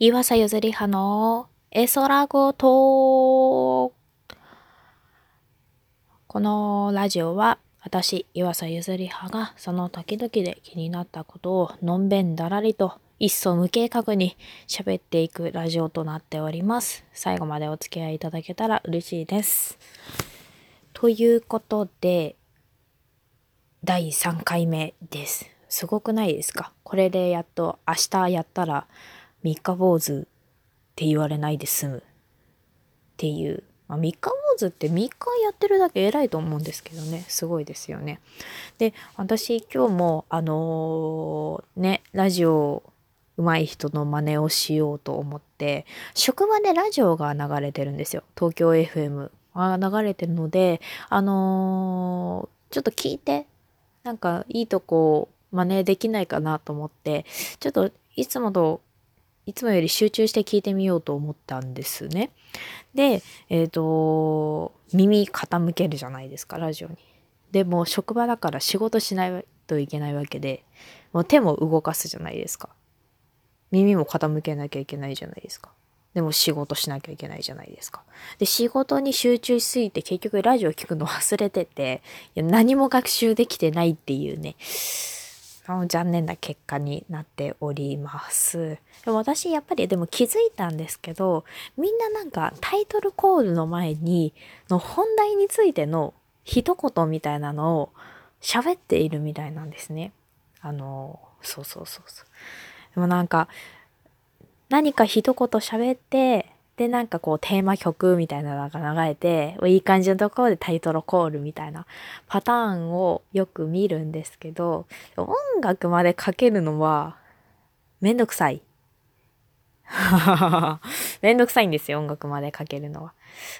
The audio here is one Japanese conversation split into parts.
岩佐ゆずりはの絵空ごと。このラジオは私、岩佐ゆずりはがその時々で気になったことをのんべんだらりと一層無計画に喋っていくラジオとなっております。最後までお付き合いいただけたら嬉しいです。ということで、第3回目です。すごくないですか？これでやっと明日やったら三日坊主って言われないで済むっていう、まあ、三日坊主って3日やってるだけ偉いと思うんですけどね。すごいですよね。で私今日もあのーねラジオ上手い人の真似をしようと思って職場でラジオが流れてるんですよ。東京 FM が流れてるのであのーちょっと聞いてなんかいいとこ真似できないかなと思ってちょっといつもといつもより集中して聞いてみようと思ったんですね。でえっ、と耳傾けるじゃないですかラジオに。でも職場だから仕事しないといけないわけでもう手も動かすじゃないですか。耳も傾けなきゃいけないじゃないですか。でも仕事しなきゃいけないじゃないですか。で仕事に集中しすぎて結局ラジオ聞くの忘れてていや何も学習できてないっていうねあの残念な結果になっております。でも私やっぱりでも気づいたんですけどみんななんかタイトルコールの前にの本題についての一言みたいなのを喋っているみたいなんですね。あのそうそうそうそう。でもなんか何か一言喋ってでなんかこうテーマ曲みたいなのが流れていい感じのところでタイトルコールみたいなパターンをよく見るんですけど音楽までかけるのはめんどくさい。めんどくさいんですよ音楽までかけるのは。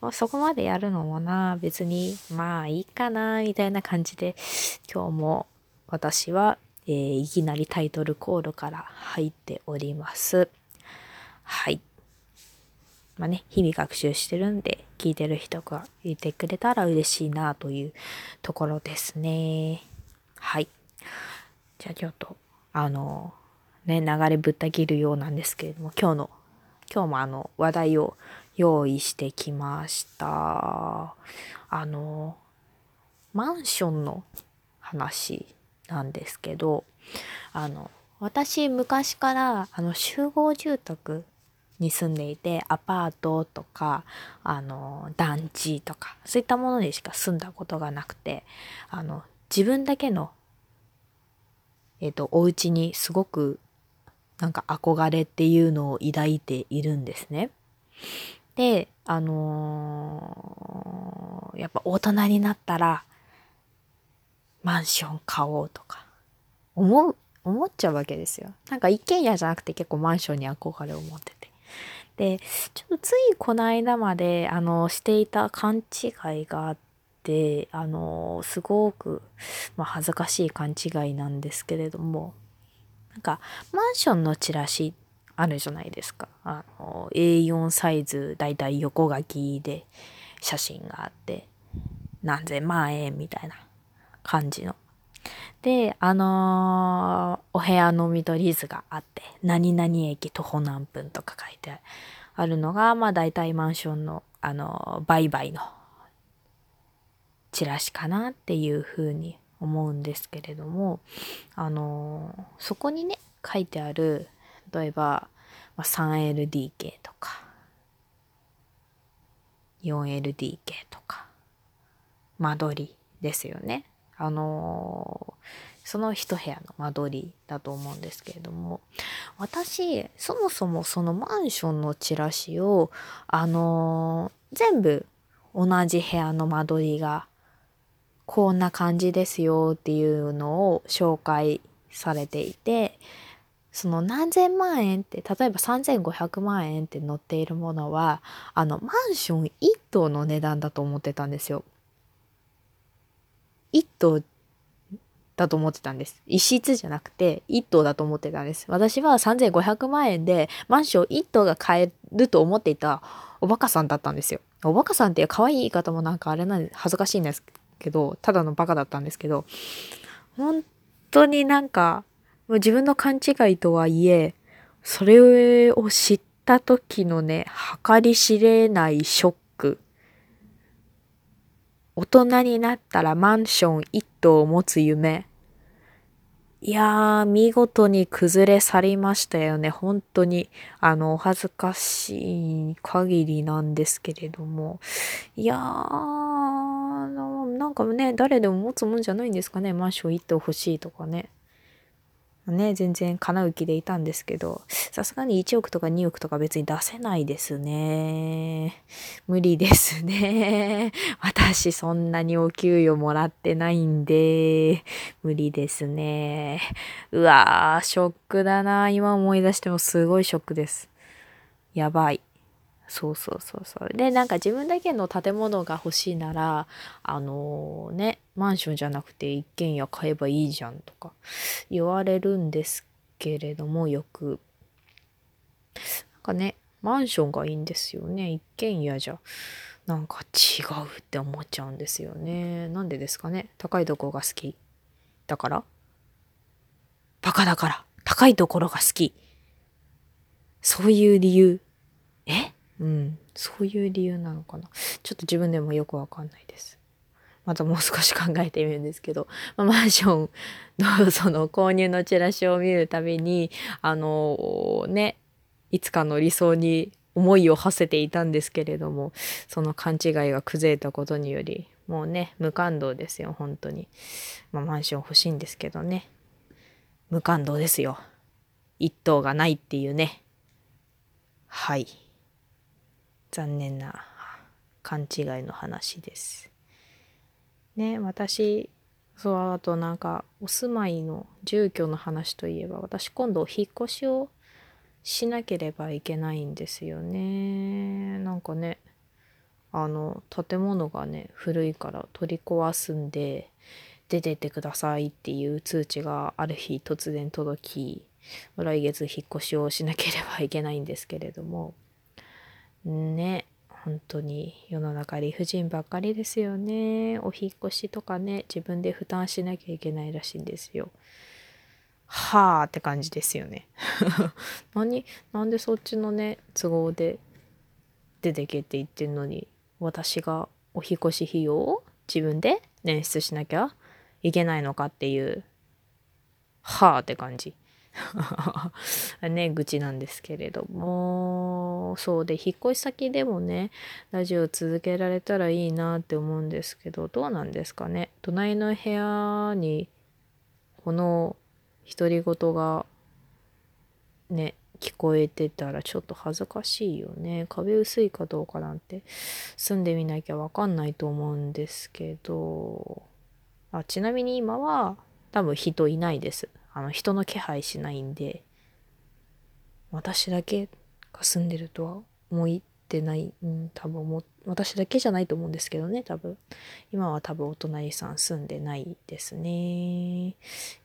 まあそこまでやるのもな別にまあいいかなみたいな感じで今日も私は、えーいきなりタイトルコールから入っております。はい。まあね、日々学習してるんで、聞いてる人がいてくれたら嬉しいなというところですね。はい。じゃあちょっと、あの、ね、流れぶった切るようなんですけれども、今日の、今日もあの、話題を用意してきました。あの、マンションの話なんですけど、あの、私昔からあの集合住宅に住んでいてアパートとかあの団地とかそういったものにしか住んだことがなくてあの自分だけのえっ、とお家にすごくなんか憧れっていうのを抱いているんですね。であのーやっぱ大人になったらマンション買おうとか思う思っちゃうわけですよ。なんか一軒家じゃなくて結構マンションに憧れを持ってて。でちょっとついこの間まであのしていた勘違いがあってあのすごく、まあ、恥ずかしい勘違いなんですけれどもなんかマンションのチラシあるじゃないですかあの A4 サイズだいたい横書きで写真があって何千万円みたいな感じの。で、あのーお部屋の見取り図があって、何々駅徒歩何分とか書いてあるのが、まあ大体マンションの、あのー売買のチラシかなっていうふうに思うんですけれども、あのーそこにね、書いてある、例えば、まあ、3LDK とか、4LDK とか、間取りですよね。あのーその一部屋の間取りだと思うんですけれども私そもそもそのマンションのチラシをあのー全部同じ部屋の間取りがこんな感じですよっていうのを紹介されていてその何千万円って例えば3500万円って載っているものはあのマンション1棟の値段だと思ってたんですよ。1棟だと思ってたんです。一室じゃなくて1棟だと思ってたんです。私は3500万円でマンション1棟が買えると思っていたおバカさんだったんですよ。おバカさんっていう可愛い言い方もなんかあれなんで恥ずかしいんですけど、ただのバカだったんですけど、本当になんかもう自分の勘違いとはいえ、それを知った時のね、計り知れないショック。大人になったらマンション一棟を持つ夢。いやー、見事に崩れ去りましたよね。本当に、あの、お恥ずかしい限りなんですけれども。いやー、なんかね、誰でも持つもんじゃないんですかね。マンション一棟欲しいとかね。ね、全然叶う気でいたんですけど、さすがに1億とか2億とか別に出せないですね。無理ですね。私そんなにお給与もらってないんで、無理ですね。うわぁ、ショックだなぁ。今思い出してもすごいショックです。やばい。そうそうそうそう。で、なんか自分だけの建物が欲しいなら、あのー、ね、マンションじゃなくて一軒家買えばいいじゃんとか言われるんですけれども、よく。なんかね、マンションがいいんですよね。一軒家じゃ。なんか違うって思っちゃうんですよね。なんでですかね。高いとこが好き。だから？バカだから。高いところが好き。そういう理由。え？うん、そういう理由なのかな。ちょっと自分でもよくわかんないです。またもう少し考えてみるんですけど、まあ、マンションのその購入のチラシを見るたびに、あのね、いつかの理想に思いを馳せていたんですけれども、その勘違いが崩れたことにより、もうね、無感動ですよ、本当に。まあ、マンション欲しいんですけどね。無感動ですよ。一棟がないっていうね。はい。残念な勘違いの話です。ね私そうあとなんかお住まいの住居の話といえば私今度引っ越しをしなければいけないんですよねなんかねあの建物がね古いから取り壊すんで出てってくださいっていう通知がある日突然届き来月引っ越しをしなければいけないんですけれどもね本当に世の中理不尽ばっかりですよね。お引越しとかね自分で負担しなきゃいけないらしいんですよ。はあって感じですよね。何なんでそっちのね都合で出てけって言ってんのに私がお引越し費用を自分で捻出しなきゃいけないのかっていうはあって感じ。ね、愚痴なんですけれども、そうで、引っ越し先でもね、ラジオ続けられたらいいなって思うんですけど、どうなんですかね。隣の部屋に、この独り言が、ね、聞こえてたらちょっと恥ずかしいよね。壁薄いかどうかなんて住んでみなきゃわかんないと思うんですけど、あちなみに今は多分人いないです。あの人の気配しないんで私だけが住んでるとは思ってない、うん、多分も私だけじゃないと思うんですけどね多分。今は多分お隣さん住んでないですね。い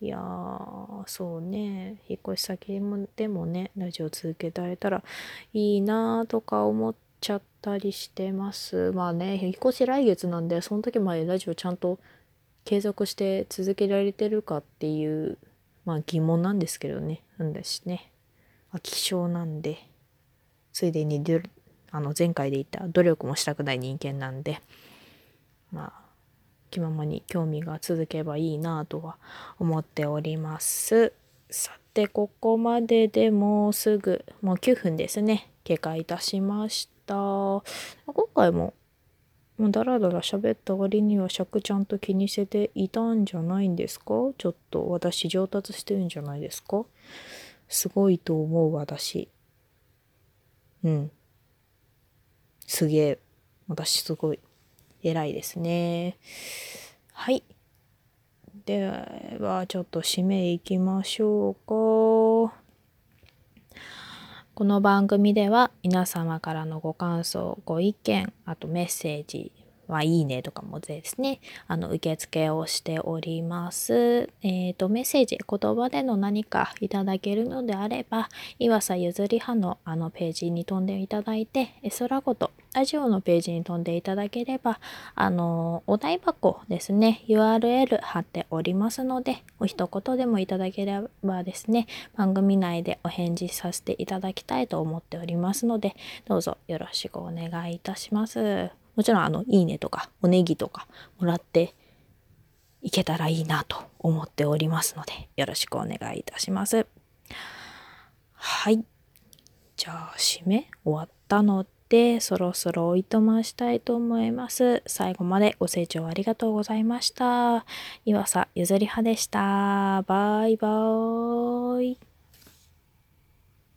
やーそうね。引っ越し先もでもねラジオ続けられたらいいなとか思っちゃったりしてます。まあね引っ越し来月なんでその時までラジオちゃんと継続して続けられてるかっていうまあ疑問なんですけどね。なんだしね。飽き性なんで、ついでにあの前回で言った努力もしたくない人間なんで、まあ、気ままに興味が続けばいいなとは思っております。さて、ここまででもうすぐ、もう9分ですね。経過いたしました。今回ももうダラダラ喋った割には尺ちゃんと気にせていたんじゃないんですか？ちょっと私上達してるんじゃないですか？すごいと思う私。うん。すげえ。私すごい偉いですね。はい。では、ちょっと締めいきましょうか。この番組では皆様からのご感想、ご意見、あとメッセージはいいねとかもですね、あの、受付をしております。えっ、ー、と、メッセージ、言葉での何かいただけるのであれば、岩佐ゆずり派のあのページに飛んでいただいて、絵空ごとラジオのページに飛んでいただければ、あの、お題箱ですね、URL 貼っておりますので、お一言でもいただければですね、番組内でお返事させていただきたいと思っておりますので、どうぞよろしくお願いいたします。もちろん、あの、いいねとか、おネギとかもらっていけたらいいなと思っておりますので、よろしくお願いいたします。はい。じゃあ、締め終わったので、そろそろおいとましたいと思います。最後までご清聴ありがとうございました。岩佐ゆずりはでした。バイバーイ。